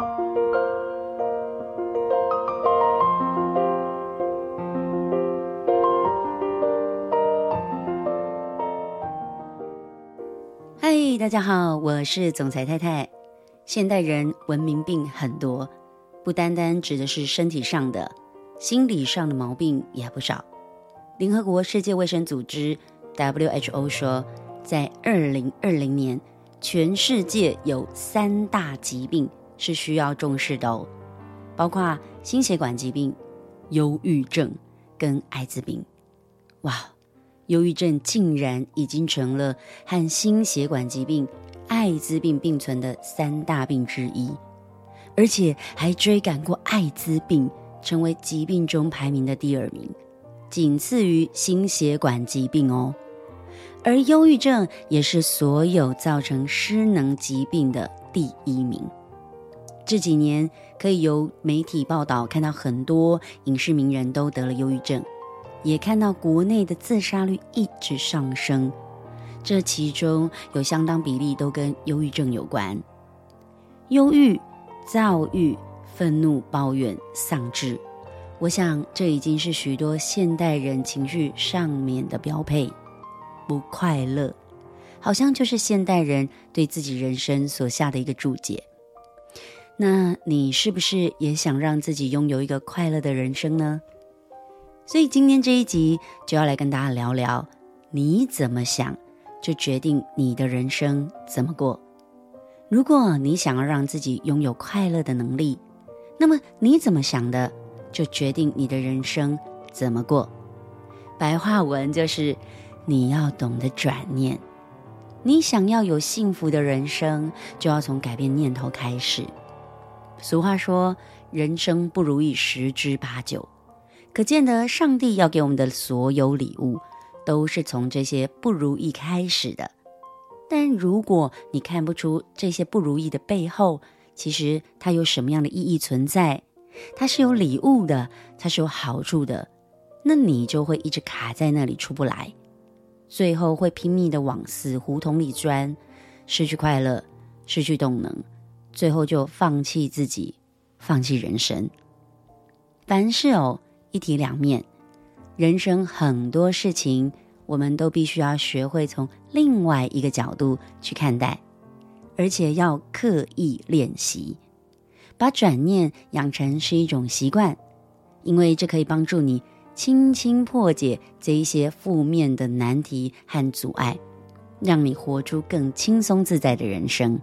嗨，大家好，我是总裁太太。现代人文明病很多，不单单指的是身体上的，心理上的毛病也不少。联合国世界卫生组织 WHO 说，在二零二零年，全世界有三大疾病是需要重视的哦，包括心血管疾病、忧郁症跟艾滋病。哇！忧郁症竟然已经成了和心血管疾病、艾滋病并存的三大病之一，而且还追赶过艾滋病，成为疾病中排名的第二名，仅次于心血管疾病哦。而忧郁症也是所有造成失能疾病的第一名。这几年可以由媒体报道看到很多影视名人都得了忧郁症。也看到国内的自杀率一直上升，这其中有相当比例都跟忧郁症有关。忧郁、躁郁、愤怒、抱怨、丧志，我想这已经是许多现代人情绪上面的标配。不快乐，好像就是现代人对自己人生所下的一个注解。那你是不是也想让自己拥有一个快乐的人生呢？所以今天这一集就要来跟大家聊聊，你怎么想，就决定你的人生怎么过。如果你想要让自己拥有快乐的能力，那么你怎么想的，就决定你的人生怎么过。白话文就是你要懂得转念。你想要有幸福的人生，就要从改变念头开始。俗话说，人生不如意十之八九。可见得，上帝要给我们的所有礼物，都是从这些不如意开始的。但如果你看不出这些不如意的背后，其实它有什么样的意义存在，它是有礼物的，它是有好处的，那你就会一直卡在那里出不来，最后会拼命的往死胡同里钻，失去快乐，失去动能，最后就放弃自己，放弃人生。凡事哦。一体两面，人生很多事情，我们都必须要学会从另外一个角度去看待，而且要刻意练习，把转念养成是一种习惯，因为这可以帮助你轻轻破解这一些负面的难题和阻碍，让你活出更轻松自在的人生。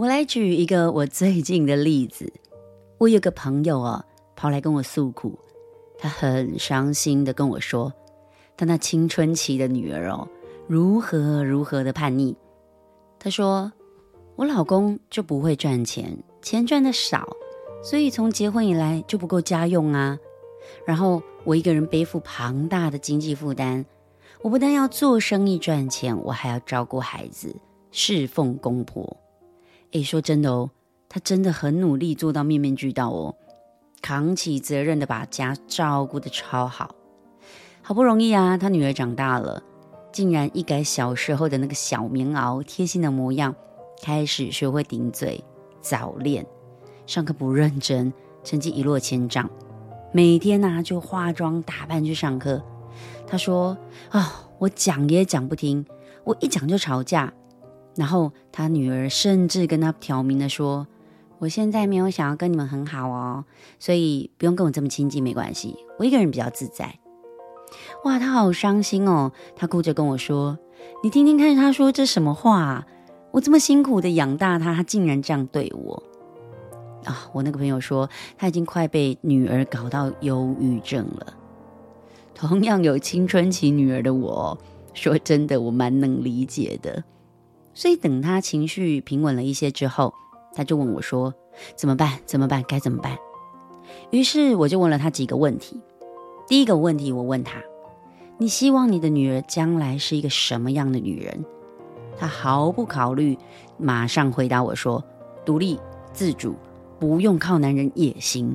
我来举一个我最近的例子，我有个朋友哦。跑来跟我诉苦，他很伤心的跟我说，他那青春期的女儿哦，如何如何的叛逆。他说，我老公就不会赚钱，钱赚的少，所以从结婚以来就不够家用啊。然后我一个人背负庞大的经济负担，我不但要做生意赚钱，我还要照顾孩子，侍奉公婆。诶，说真的哦，他真的很努力做到面面俱到哦。扛起责任的把家照顾得超好，好不容易啊，他女儿长大了，竟然一改小时候的那个小棉袄贴心的模样，开始学会顶嘴、早恋，上课不认真，成绩一落千丈，每天呐就化妆打扮去上课。他说：“啊、我讲也讲不听，我一讲就吵架。”然后他女儿甚至跟他挑明的说。我现在没有想要跟你们很好哦，所以不用跟我这么亲近，没关系。我一个人比较自在。哇，他好伤心哦，他哭着跟我说：“你听听看，他说这什么话？我这么辛苦的养大他，他竟然这样对我啊！”我那个朋友说，他已经快被女儿搞到忧郁症了。同样有青春期女儿的我，说真的，我蛮能理解的。所以等他情绪平稳了一些之后。他就问我说：“怎么办？怎么办？该怎么办？”于是我就问了他几个问题。第一个问题，我问他：“你希望你的女儿将来是一个什么样的女人？”他毫不考虑，马上回答我说：“独立自主，不用靠男人也行。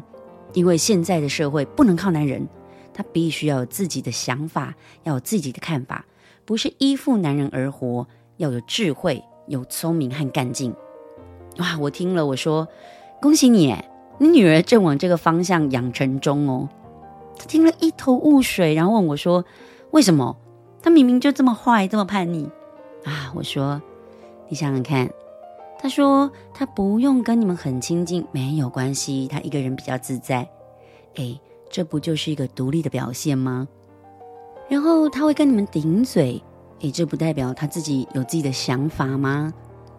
因为现在的社会不能靠男人，她必须要有自己的想法，要有自己的看法，不是依附男人而活，要有智慧、有聪明和干劲。”哇！我听了，我说恭喜你，你女儿正往这个方向养成中哦。她听了一头雾水，然后问我说：“为什么？她明明就这么坏，这么叛逆啊？”我说：“你想想看。”她说：“她不用跟你们很亲近，没有关系，她一个人比较自在。哎，这不就是一个独立的表现吗？然后他会跟你们顶嘴，哎，这不代表他自己有自己的想法吗？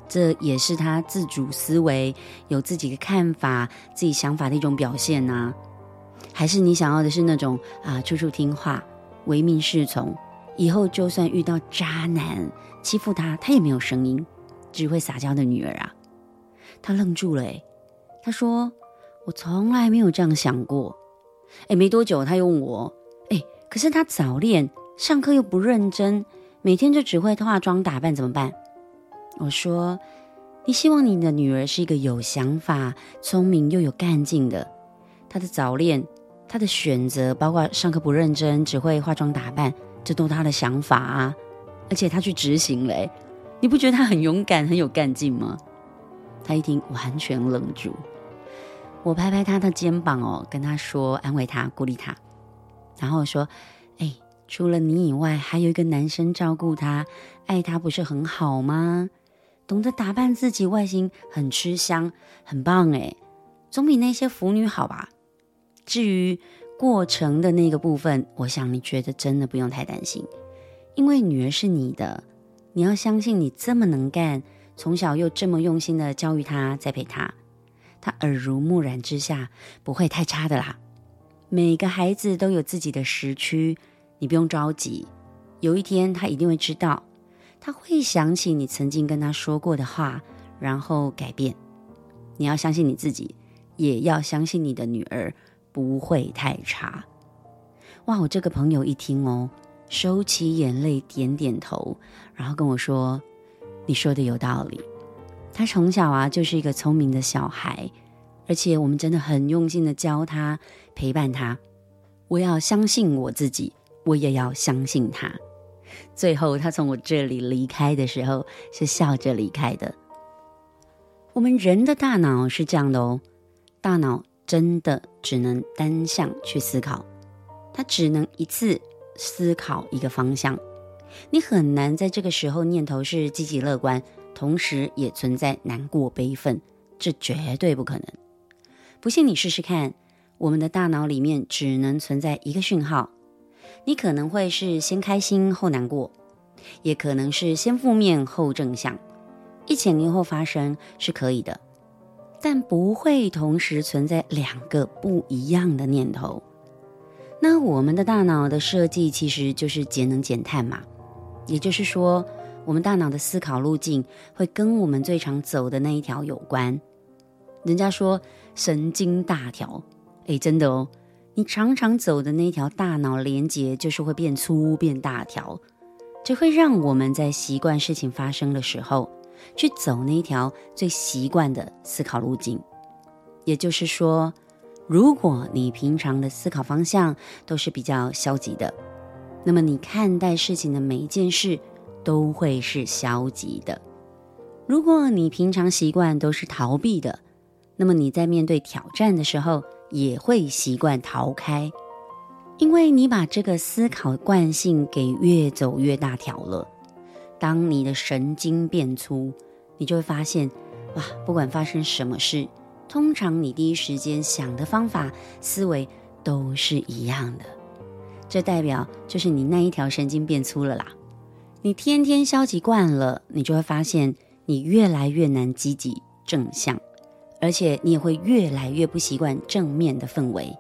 这也是他自主思维、有自己的看法、自己想法的一种表现呐。还是你想要的是那种啊，处处听话、唯命是从，以后就算遇到渣男欺负他，他也没有声音。”只会撒娇的女儿啊，他愣住了。诶，他说：“我从来没有这样想过。”诶，没多久他又问我：“诶，可是他早恋，上课又不认真，每天就只会化妆打扮，怎么办？”我说：“你希望你的女儿是一个有想法、聪明又有干劲的。她的早恋，她的选择，包括上课不认真，只会化妆打扮，这都是她的想法啊，而且她去执行嘞。”你不觉得她很勇敢、很有干劲吗？他一听，完全愣住。我拍拍他的肩膀哦，跟他说，安慰他，鼓励他，然后说：“，除了你以外，还有一个男生照顾她、爱她，不是很好吗？懂得打扮自己，外形很吃香，很棒哎，总比那些腐女好吧？至于过程的那个部分，我想你觉得真的不用太担心，因为女儿是你的。”你要相信，你这么能干，从小又这么用心的教育她、栽培她，她耳濡目染之下不会太差的啦。每个孩子都有自己的时区，你不用着急，有一天他一定会知道，他会想起你曾经跟他说过的话，然后改变。你要相信你自己，也要相信你的女儿不会太差。哇，我这个朋友一听哦。收起眼泪，点点头，然后跟我说：“你说的有道理。他从小啊就是一个聪明的小孩，而且我们真的很用心的教他、陪伴他。我要相信我自己，我也要相信他。最后，他从我这里离开的时候是笑着离开的。我们人的大脑是这样的哦，大脑真的只能单向去思考，它只能一次。”思考一个方向，你很难在这个时候念头是积极乐观，同时也存在难过悲愤，这绝对不可能。不信你试试看，我们的大脑里面只能存在一个讯号，你可能会是先开心后难过，也可能是先负面后正向，一前一后发生是可以的，但不会同时存在两个不一样的念头。那我们的大脑的设计其实就是节能减碳嘛，也就是说，我们大脑的思考路径会跟我们最常走的那一条有关。人家说神经大条，诶，真的哦，你常常走的那条大脑连接就是会变粗变大条，这会让我们在习惯事情发生的时候去走那条最习惯的思考路径，也就是说。如果你平常的思考方向都是比较消极的，那么你看待事情的每一件事都会是消极的。如果你平常习惯都是逃避的，那么你在面对挑战的时候也会习惯逃开，因为你把这个思考惯性给越走越大条了。当你的神经变粗，你就会发现，哇，不管发生什么事。通常你第一时间想的方法、思维都是一样的，这代表就是你那一条神经变粗了啦。你天天消极惯了，你就会发现你越来越难积极正向，而且你也会越来越不习惯正面的氛围。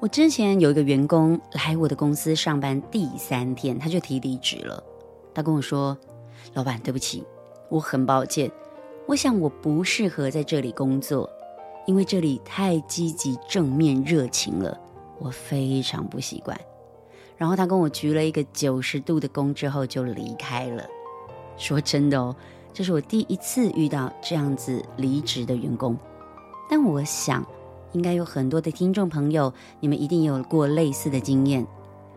我之前有一个员工来我的公司上班第三天，他就提离职了。他跟我说：“老板，对不起，我很抱歉，我想我不适合在这里工作。”因为这里太积极、正面、热情了，我非常不习惯。然后他跟我鞠了一个九十度的躬之后就离开了。说真的哦，这是我第一次遇到这样子离职的员工。但我想，应该有很多的听众朋友，你们一定有过类似的经验，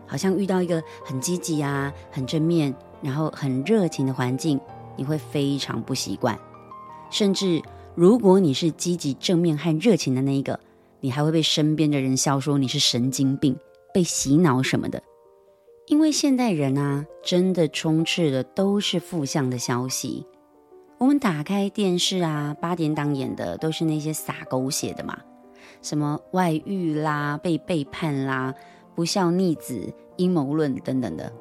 好像遇到一个很积极啊、很正面，然后很热情的环境，你会非常不习惯，甚至。如果你是积极正面和热情的那一个，你还会被身边的人笑说你是神经病、被洗脑什么的。因为现代人啊，真的充斥的都是负向的消息。我们打开电视啊，八点档演的都是那些洒狗血的嘛，什么外遇啦、被背叛啦、不孝逆子、阴谋论等等的。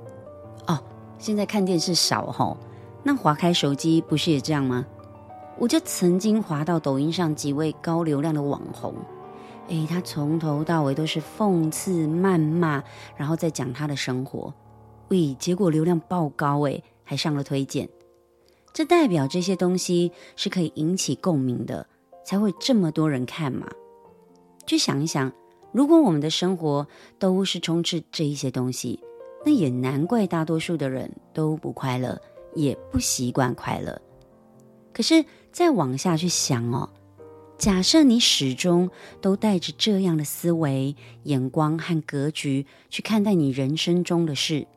哦，现在看电视少吼，那滑开手机不是也这样吗？我就曾经滑到抖音上几位高流量的网红，诶，他从头到尾都是讽刺、谩骂，然后再讲他的生活，喂，结果流量爆高诶，还上了推荐。这代表这些东西是可以引起共鸣的，才会这么多人看嘛。去想一想，如果我们的生活都是充斥这一些东西，那也难怪大多数的人都不快乐，也不习惯快乐。可是再往下去想哦，假设你始终都带着这样的思维、眼光和格局去看待你人生中的事，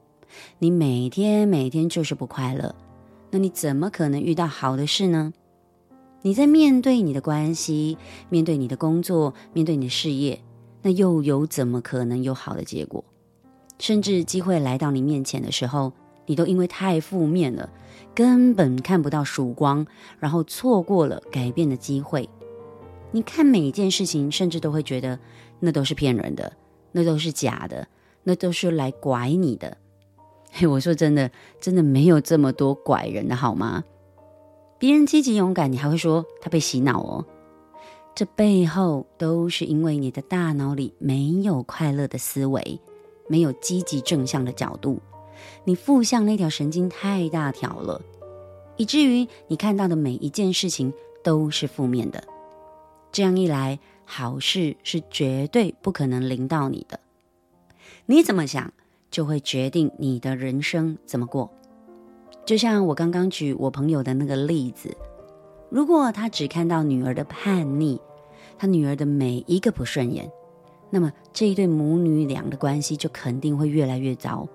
你每天每天就是不快乐。那你怎么可能遇到好的事呢？你在面对你的关系、面对你的工作、面对你的事业，那又有怎么可能有好的结果？甚至机会来到你面前的时候，你都因为太负面了，根本看不到曙光，然后错过了改变的机会。你看每一件事情，甚至都会觉得那都是骗人的，那都是假的，那都是来拐你的。嘿，我说真的，真的没有这么多拐人的好吗？别人积极勇敢，你还会说他被洗脑哦？这背后都是因为你的大脑里没有快乐的思维，没有积极正向的角度，你负向那条神经太大条了，以至于你看到的每一件事情都是负面的。这样一来，好事是绝对不可能临到你的。你怎么想？就会决定你的人生怎么过。就像我刚刚举我朋友的那个例子，如果他只看到女儿的叛逆，他女儿的每一个不顺眼，那么这一对母女俩的关系就肯定会越来越糟。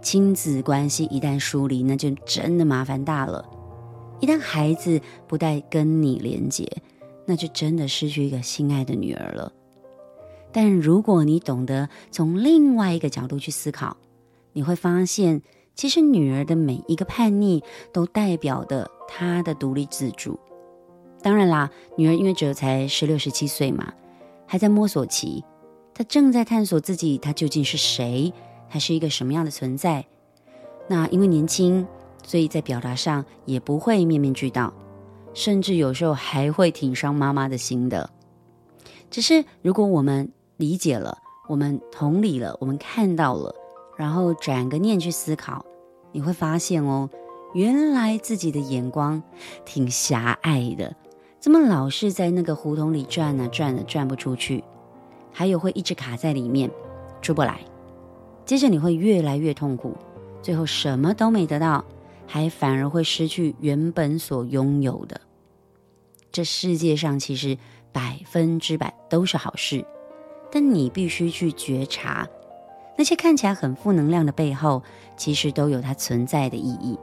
亲子关系一旦疏离，那就真的麻烦大了。一旦孩子不再跟你连结，那就真的失去一个心爱的女儿了。但如果你懂得从另外一个角度去思考，你会发现，其实女儿的每一个叛逆都代表的她的独立自主。当然啦，女儿因为只有才十六、十七岁嘛，还在摸索期，她正在探索自己，她究竟是谁，还是一个什么样的存在。那因为年轻，所以在表达上也不会面面俱到，甚至有时候还会挺伤妈妈的心的。只是如果我们理解了，我们同理了，我们看到了，然后转个念去思考，你会发现哦，原来自己的眼光挺狭隘的，怎么老是在那个胡同里转呢？转呢，转不出去，还有会一直卡在里面出不来。接着你会越来越痛苦，最后什么都没得到，还反而会失去原本所拥有的。这世界上其实百分之百都是好事。但你必须去觉察，那些看起来很负能量的背后，其实都有它存在的意义。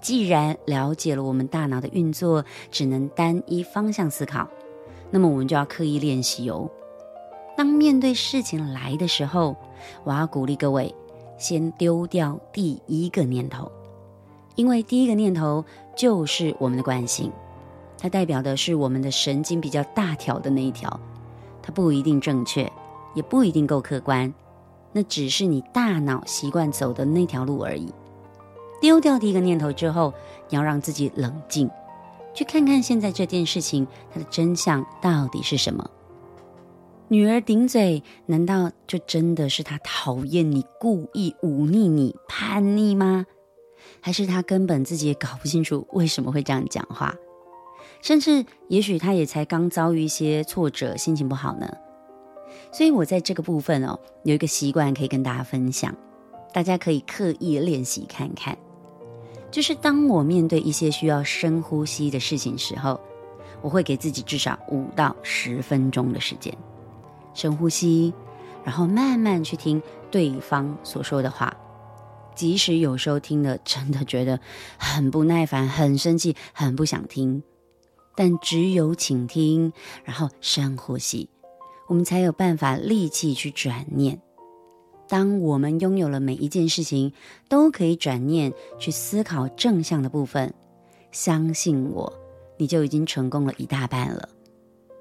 既然了解了我们大脑的运作只能单一方向思考，那么我们就要刻意练习哦。当面对事情来的时候，我要鼓励各位先丢掉第一个念头，因为第一个念头就是我们的惯性，它代表的是我们的神经比较大条的那一条。它不一定正确，也不一定够客观，那只是你大脑习惯走的那条路而已。丢掉第一个念头之后，你要让自己冷静，去看看现在这件事情它的真相到底是什么。女儿顶嘴，难道就真的是她讨厌你、故意忤逆你、叛逆吗？还是她根本自己也搞不清楚为什么会这样讲话？甚至，也许他也才刚遭遇一些挫折，心情不好呢。所以我在这个部分哦，有一个习惯可以跟大家分享，大家可以刻意练习看看。就是当我面对一些需要深呼吸的事情时候，我会给自己至少五到十分钟的时间，深呼吸，然后慢慢去听对方所说的话，即使有时候听了真的觉得很不耐烦、很生气、很不想听。但只有倾听，然后深呼吸，我们才有办法立即去转念。当我们拥有了每一件事情都可以转念去思考正向的部分，相信我，你就已经成功了一大半了。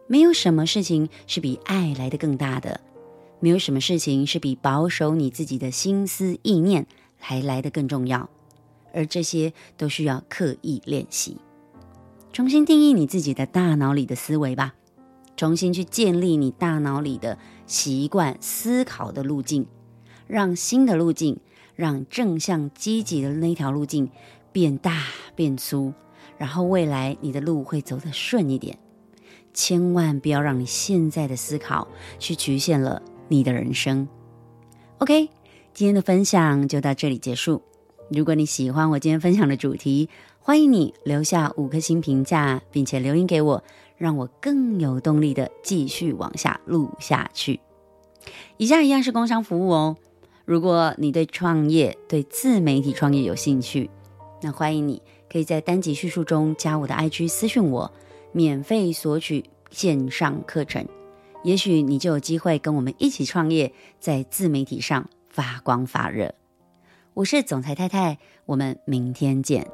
没有什么事情是比爱来得更大的，没有什么事情是比保守你自己的心思意念还来得更重要，而这些都需要刻意练习。重新定义你自己的大脑里的思维吧，重新去建立你大脑里的习惯思考的路径。让新的路径，让正向积极的那条路径变大变粗，然后未来你的路会走得顺一点。千万不要让你现在的思考去局限了你的人生。OK，今天的分享就到这里结束。如果你喜欢我今天分享的主题，欢迎你留下五颗星评价，并且留言给我，让我更有动力的继续往下录下去。以下一样是工商服务哦。如果你对创业、对自媒体创业有兴趣，那欢迎你可以在单集叙述中加我的 IG 私讯我，免费索取线上课程，也许你就有机会跟我们一起创业，在自媒体上发光发热。我是总裁太太，我们明天见。